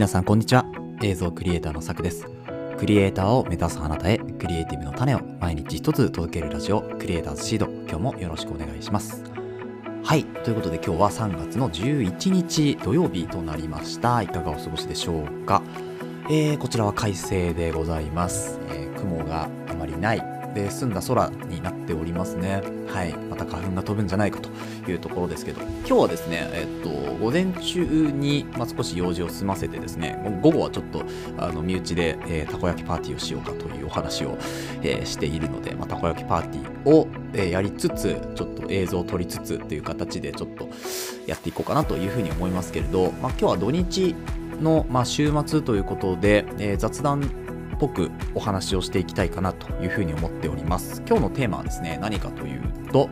皆さんこんにちは。映像クリエイターのさくです。クリエイターを目指すあなたへクリエイティブの種を毎日一つ届けるラジオクリエイターズシード。今日もよろしくお願いします。はい。ということで今日は3月の11日土曜日となりました。いかがお過ごしでしょうか、えー、こちらは快晴でございます、えー、雲があまりないで澄んだ空になっておりますね。はい。また花粉が飛ぶんじゃないかというところですけど。今日はですねえっと午前中に、まあ、少し用事を済ませてですね午後はちょっとあの身内で、えー、たこ焼きパーティーをしようかというお話を、えー、しているので、まあ、たこ焼きパーティーを、えー、やりつつちょっと映像を撮りつつという形でちょっとやっていこうかなというふうに思いますけれど、まあ、今日は土日の、まあ、週末ということで、えー、雑談ぽくお話をしていきたいかなというふうに思っております。今日のテーマはですね、何かというと、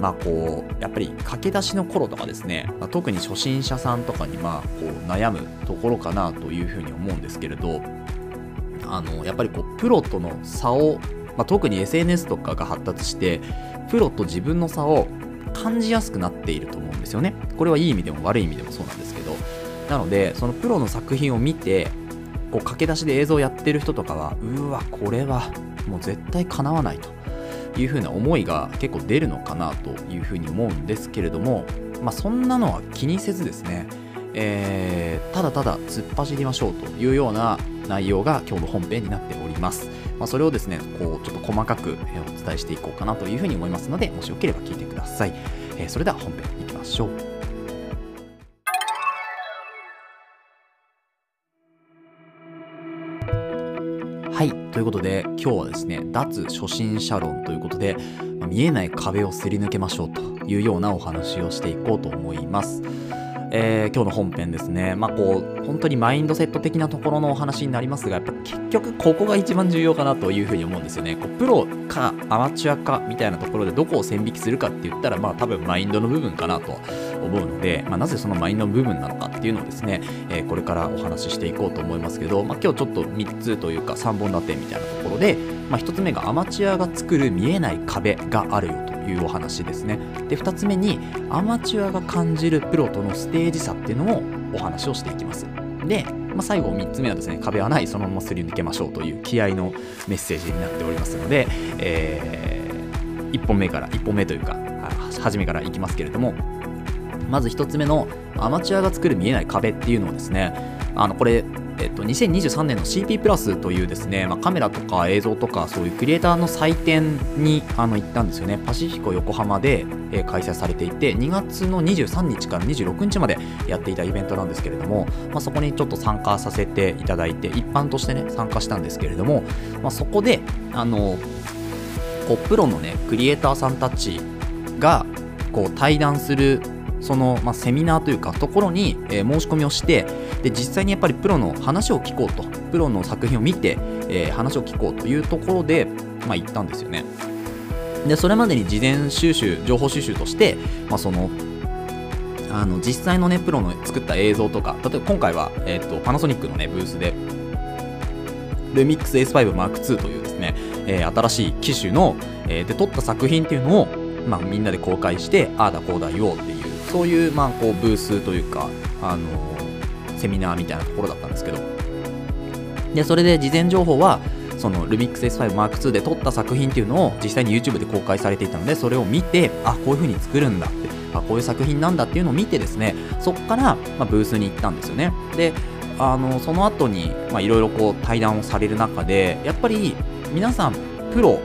まあこう、やっぱり駆け出しの頃とかですね、まあ、特に初心者さんとかにまあこう悩むところかなというふうに思うんですけれど、あの、やっぱりこう、プロとの差を、まあ、特に SNS とかが発達して、プロと自分の差を感じやすくなっていると思うんですよね。これはいい意味でも悪い意味でもそうなんですけど、なので、そのプロの作品を見て、こう駆け出しで映像をやってる人とかはうわこれはもう絶対かなわないというふうな思いが結構出るのかなというふうに思うんですけれども、まあ、そんなのは気にせずですね、えー、ただただ突っ走りましょうというような内容が今日の本編になっております。まあ、それをですね、こうちょっと細かくお伝えしていこうかなというふうに思いますので、もしよければ聞いてください。えー、それでは本編いきましょう。はい。ということで、今日はですね、脱初心者論ということで、見えない壁をすり抜けましょうというようなお話をしていこうと思います。えー、今日の本編ですね、まあ、こう本当にマインドセット的なところのお話になりますが、やっぱ結局ここが一番重要かなというふうに思うんですよね。こうプロかアマチュアかみたいなところでどこを線引きするかって言ったら、まあ多分マインドの部分かなと思うので、まあ、なぜそのマインドの部分なのかっていうのをですね、えー、これからお話ししていこうと思いますけど、まあ、今日ちょっと3つというか3本立てみたいなところで、まあ、1つ目がアマチュアが作る見えない壁があるよというお話ですね。で、2つ目にアマチュアが感じるプロとのステージ差っていうのをお話をしていきます。で、まあ、最後3つ目はですね、壁はない、そのまますり抜けましょうという気合のメッセージになっておりますので、えー、1本目から、1本目というか、初めからいきますけれども、まず1つ目のアマチュアが作る見えない壁っていうのをですね、あのこれえっと、2023年の CP プラスというですね、まあ、カメラとか映像とかそういうクリエイターの祭典にあの行ったんですよね。パシフィコ横浜で、えー、開催されていて、2月の23日から26日までやっていたイベントなんですけれども、まあ、そこにちょっと参加させていただいて、一般としてね、参加したんですけれども、まあ、そこで、あの、こうプロのね、クリエイターさんたちがこう対談するその、まあ、セミナーというかところに、えー、申し込みをしてで実際にやっぱりプロの話を聞こうとプロの作品を見て、えー、話を聞こうというところで、まあ、行ったんですよね。でそれまでに事前収集情報収集として、まあ、そのあの実際のねプロの作った映像とか例えば今回は、えーと、パナソニックのねブースでルミックス S5 Mark II というですね、えー、新しい機種の、えー、で撮った作品っていうのを、まあ、みんなで公開してああだこうだ言おうっていうそういう、まあ、こうブースというか、あのセミナーみたいなところだったんですけど。でそれで事前情報はその Lumix S5 Mark II で撮った作品っていうのを実際に YouTube で公開されていたのでそれを見てあこういう風に作るんだってあこういう作品なんだっていうのを見てですねそこから、まあ、ブースに行ったんですよね。であのその後にいろいろ対談をされる中でやっぱり皆さんプロ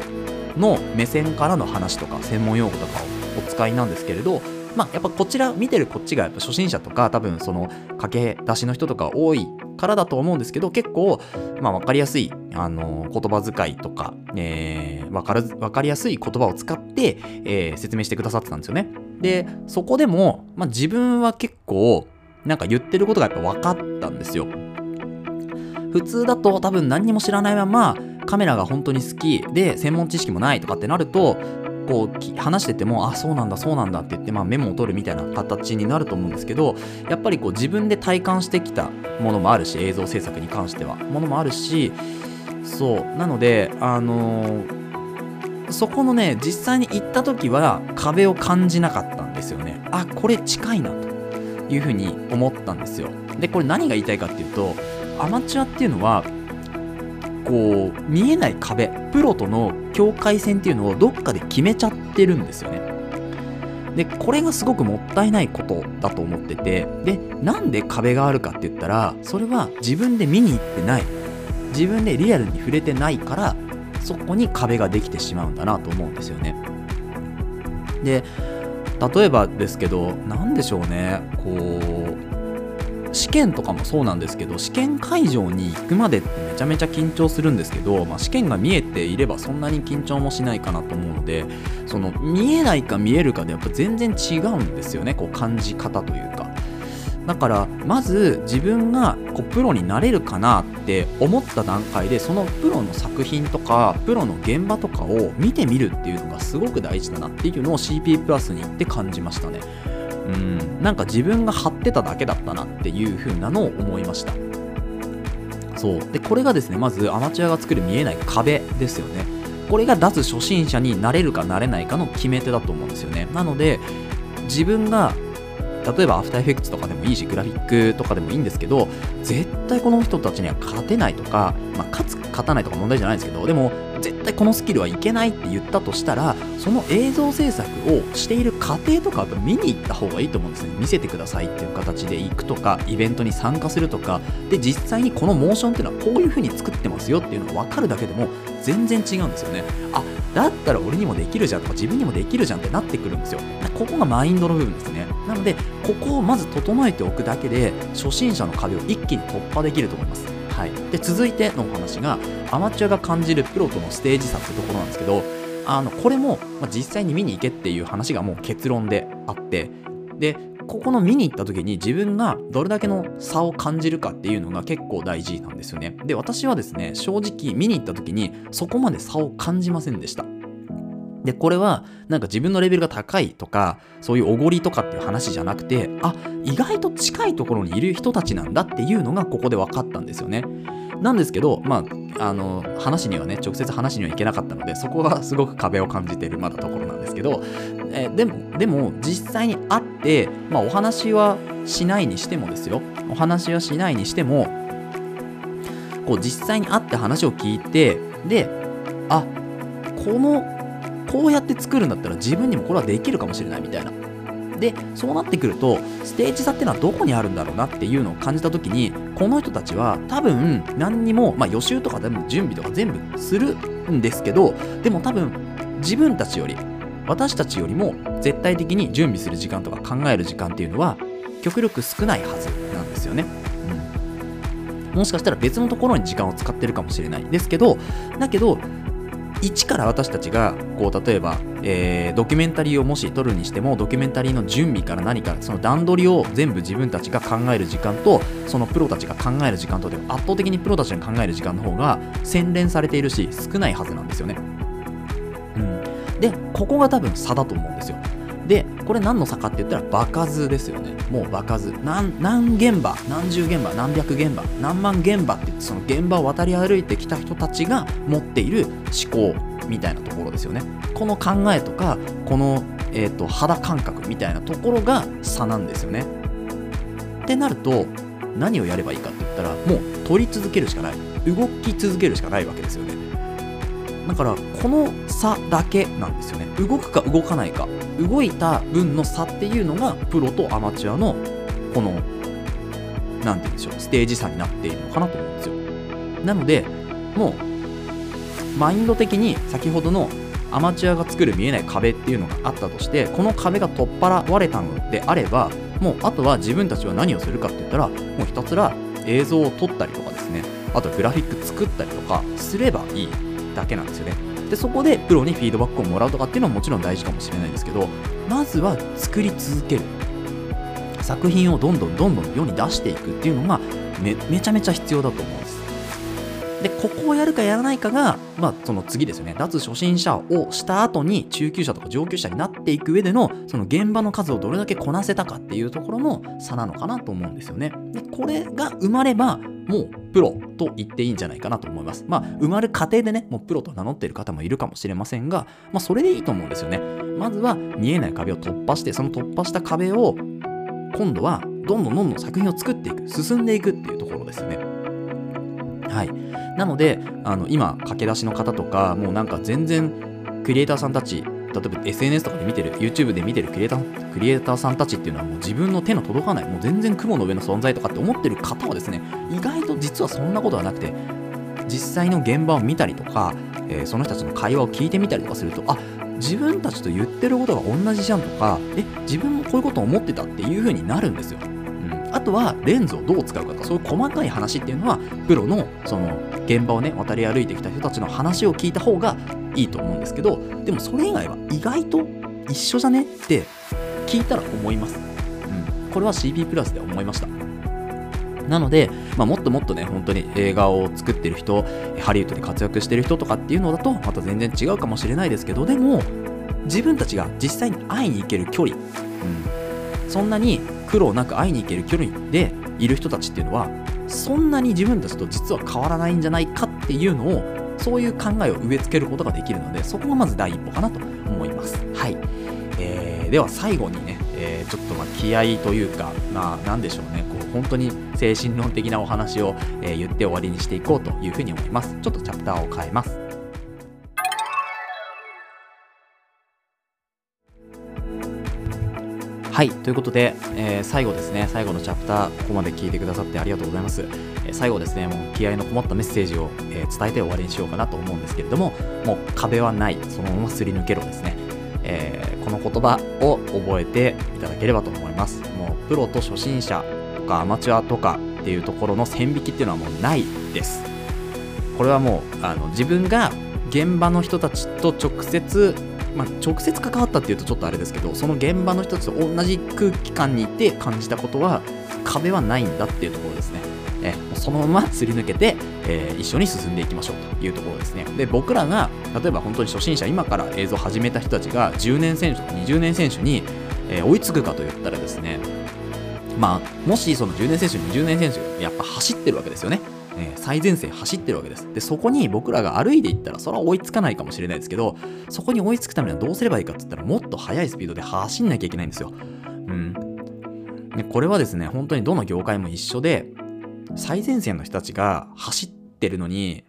の目線からの話とか専門用語とかをお使いなんですけれどまあ、やっぱこちら見てるこっちがやっぱ初心者とか多分その駆け出しの人とか多いからだと思うんですけど結構、まあ、分かりやすい、あの言葉遣いとか、えー、分かる分かりやすい言葉を使って、えー、説明してくださってたんですよね。でそこでも、まあ、自分は結構なんか言ってることがやっぱ分かったんですよ。普通だと多分何にも知らないままカメラが本当に好きで専門知識もないとかってなるとこう話しててもあそうなんだそうなんだって言って、まあ、メモを取るみたいな形になると思うんですけどやっぱりこう自分で体感してきたものもあるし映像制作に関してはものもあるしそうなのであのー、そこのね実際に行った時は壁を感じなかったんですよね。あこれ近いなというふうに思ったんですよ。でこれ何が言いたいかっていうとアマチュアっていうのはこう見えない壁プロとの境界線っていうのをどっかで決めちゃってるんですよね。でこれがすごくもったいないことだと思っててでなんで壁があるかって言ったらそれは自分で見に行ってない自分でリアルに触れてないからそこに壁ができてしまうんだなと思うんですよね。で例えばですけど何でしょうねこう試験とかもそうなんですけど試験会場に行くまでってめちゃめちゃ緊張するんですけど、まあ、試験が見えていればそんなに緊張もしないかなと思うのでその見えないか見えるかでやっぱ全然違うんですよね。こう感じ方というか。だからまず自分がこうプロになれるかなって思った段階でそのプロの作品とかプロの現場とかを見てみるっていうのがすごく大事だなっていうのを CP プラスに行って感じましたね。うん。なんか自分が張ってただけだったなっていう風なのを思いました。そう。でこれがですねまずアマチュアが作る見えない壁ですよね。これが脱初心者になれるかなれないかの決め手だと思うんですよね。なので自分が例えばアフターエフェクツとかでもいいしグラフィックとかでもいいんですけど絶対この人たちには勝てないとか、まあ、勝つ勝たないとか問題じゃないですけどでも絶対このスキルはいけないって言ったとしたらその映像制作をしている過程とか見に行った方がいいと思うんですね。見せてくださいっていう形で行くとかイベントに参加するとか。で実際にこのモーションっていうのはこういう風に作ってますよっていうのが分かるだけでも全然違うんですよね。あだったら俺にもできるじゃんとか自分にもできるじゃんってなってくるんですよ。ここがマインドの部分ですね。なのでここをまず整えておくだけで初心者の壁を一気に突破できると思います。はい、で続いてのお話がアマチュアが感じるプロとのステージ差ってところなんですけどあのこれも、まあ、実際に見に行けっていう話がもう結論であってでここの見に行った時に自分がどれだけの差を感じるかっていうのが結構大事なんですよね。で私はですね正直見に行った時にそこまで差を感じませんでした。で、これは、なんか自分のレベルが高いとか、そういうおごりとかっていう話じゃなくて、あ、意外と近いところにいる人たちなんだっていうのがここで分かったんですよね。なんですけど、まあ、あの、話にはね、直接話にはいけなかったので、そこはすごく壁を感じているまだところなんですけど、えでも、でも、実際に会って、まあ、お話はしないにしてもですよ、お話はしないにしても、こう、実際に会って話を聞いて、で、あ、このこうやって作るんだったら自分にもこれはできるかもしれないみたいな。で、そうなってくると、ステージ差っていうのはどこにあるんだろうなっていうのを感じたときに、この人たちは多分何にも、まあ予習とかでも準備とか全部するんですけど、でも多分自分たちより、私たちよりも絶対的に準備する時間とか考える時間っていうのは極力少ないはずなんですよね。うん、もしかしたら別のところに時間を使ってるかもしれないですけど、だけど、一から私たちがこう例えば、えー、ドキュメンタリーをもし撮るにしてもドキュメンタリーの準備から何からその段取りを全部自分たちが考える時間とそのプロたちが考える時間とで圧倒的にプロたちが考える時間の方が洗練されているし少ないはずなんですよね。うん、でここが多分差だと思うんですよ。これ何の差かって言ったら場数ですよね。もう場数。何何現場何十現場何百現場何万現場って言ってその現場を渡り歩いてきた人たちが持っている思考みたいなところですよね。この考えとかこの、えーと、肌感覚みたいなところが差なんですよね。ってなると何をやればいいかって言ったらもう取り続けるしかない。動き続けるしかないわけですよね。だからこの差だけなんですよね。動くか動かないか。動いた分の差っていうのがプロとアマチュアのこの何て言うんでしょう。ステージ差になっているのかなと思うんですよ。なのでもうマインド的に先ほどのアマチュアが作る見えない壁っていうのがあったとしてこの壁が取っ払われたのであればもうあとは自分たちは何をするかって言ったらもうひたすら映像を撮ったりとかですね。あとグラフィック作ったりとかすればいい。だけなんですよね。でそこでプロにフィードバックをもらうとかっていうのはもちろん大事かもしれないんですけどまずは作り続ける。作品をどんどんどんどん世に出していくっていうのがめめちゃめちゃ必要だと思うんです。でここをやるかやらないかが、まあ、その次ですよね脱初心者をした後に中級者とか上級者になっていく上でのその現場の数をどれだけこなせたかっていうところの差なのかなと思うんですよねでこれが生まればもうプロと言っていいんじゃないかなと思います。まあ、生まる過程でね、もうプロと名乗っている方もいるかもしれませんが、まあ、それでいいと思うんですよね。まずは見えない壁を突破して、その突破した壁を今度はどんどんどんどん作品を作っていく進んでいくっていうところですよねはいなのであの今駆け出しの方とかもうなんか全然クリエイターさんたち例えば SNS とかで見てる YouTube で見てるクリエイタークリエイターさんたちっていうのはもう自分の手の届かないもう全然雲の上の存在とかって思ってる方はですね意外と実はそんなことはなくて実際の現場を見たりとか、えー、その人たちの会話を聞いてみたりとかするとあ自分たちと言ってることが同じじゃんとかえ自分もこういうこと思ってたっていう風になるんですよ。うん、あとはレンズをどう使うかと。かそういう細かい話っていうのはプロのその現場をね渡り歩いてきた人たちの話を聞いた方がいいと思うんですけどでもそれ以外は意外と一緒じゃねって聞いたら思います。うん、これは CP プラスで思いました。なので、まあ、もっともっとね、本当に映画を作ってる人、ハリウッドで活躍してる人とかっていうのだと、また全然違うかもしれないですけど、でも、自分たちが実際に会いに行ける距離、うん、そんなに苦労なく会いに行ける距離でいる人たちっていうのは、そんなに自分たちと実は変わらないんじゃないかっていうのを、そういう考えを植え付けることができるので、そこがまず第一歩かなと思います。はい。えー、では最後にね、えー、ちょっとま気合というか、まあ、なんでしょうね、こう本当に精神論的なお話を、え、言って終わりにしていこうというふうに思います。ちょっとチャプターを変えます。はい、ということで、えー、最後ですね、最後のチャプター、ここまで聞いてくださってありがとうございます。えー、最後ですね、もう気合のこもったメッセージを、えー、伝えて終わりにしようかなと思うんですけれども、もう壁はない、そのまますり抜けろですね。えこの言葉を覚えていただければと思います。もうプロと初心者とかアマチュアとかっていうところの線引きっていうのはもうないです。これはもうあの自分が現場の人たちと直接まあ、直接関わったっていうとちょっとあれですけどその現場の人たちと同じ空気感にいて感じたことは壁はないんだっていうところですね。えそのまますり抜けて、えー、一緒に進んでいきましょうというところですね。で、僕らが、例えば本当に初心者、今から映像を始めた人たちが10年選手とか20年選手に、えー、追いつくかといったらですね、まあ、もしその10年選手、20年選手、やっぱ走ってるわけですよね。えー、最前線走ってるわけです。で、そこに僕らが歩いていったら、それは追いつかないかもしれないですけど、そこに追いつくためにはどうすればいいかって言ったら、もっと速いスピードで走んなきゃいけないんですよ。うん。で、これはですね、本当にどの業界も一緒で、最前線の人たちが走ってるのに、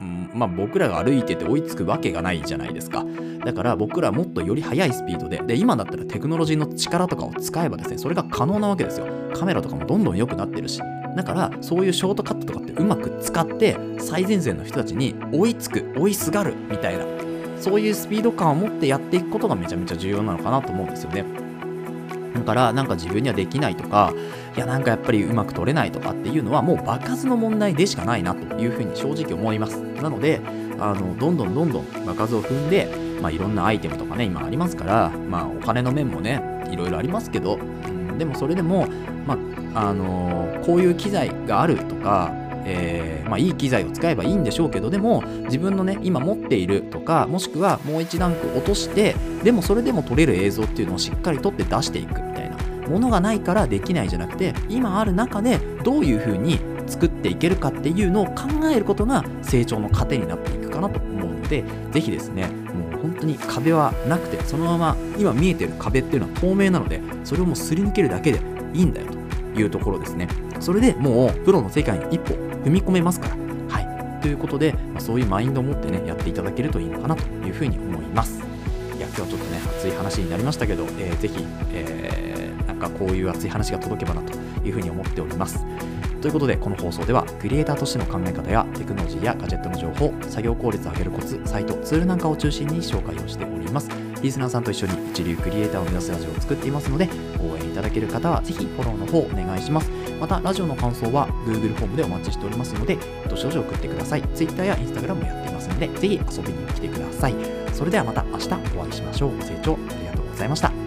うん、まあ僕らが歩いてて追いつくわけがないじゃないですか。だから僕らもっとより速いスピードで、で、今だったらテクノロジーの力とかを使えばですね、それが可能なわけですよ。カメラとかもどんどん良くなってるし。だからそういうショートカットとかってうまく使って最前線の人たちに追いつく、追いすがるみたいな、そういうスピード感を持ってやっていくことがめちゃめちゃ重要なのかなと思うんですよね。だからなんか自分にはできないとか、いやなんかやっぱりうまく撮れないとかっていうのはもう場数の問題でしかないなというふうに正直思います。なので、あのどんどんどんどん場数を踏んで、まあ、いろんなアイテムとかね、今ありますから、まあお金の面もね、いろいろありますけど、うん、でもそれでも、まあ、あの、こういう機材があるとか、えー、まあ、いい機材を使えばいいんでしょうけどでも自分のね今持っているとかもしくはもう一段階落としてでもそれでも撮れる映像っていうのをしっかり撮って出していくみたいなものがないからできないじゃなくて今ある中でどういうふうに作っていけるかっていうのを考えることが成長の糧になっていくかなと思うので是非ですねもう本当に壁はなくてそのまま今見えてる壁っていうのは透明なのでそれをもうすり抜けるだけでいいんだよと。いうところですねそれでもうプロの世界に一歩踏み込めますからはいということで、まあ、そういうマインドを持ってねやっていただけるといいのかなというふうに思いますいや今日はちょっとね熱い話になりましたけど、えー、ぜひ、えーかこういう熱い話が届けばなというふうに思っております。ということで、この放送では、クリエイターとしての考え方やテクノロジーやガジェットの情報、作業効率を上げるコツ、サイト、ツールなんかを中心に紹介をしております。リスナーさんと一緒に一流クリエイターを目指すラジオを作っていますので、応援いただける方はぜひフォローの方お願いします。また、ラジオの感想は Google フォームでお待ちしておりますので、どしどし送ってください。Twitter や Instagram もやっていますので、ぜひ遊びに来てください。それではまた明日お会いしましょう。ご清聴ありがとうございました。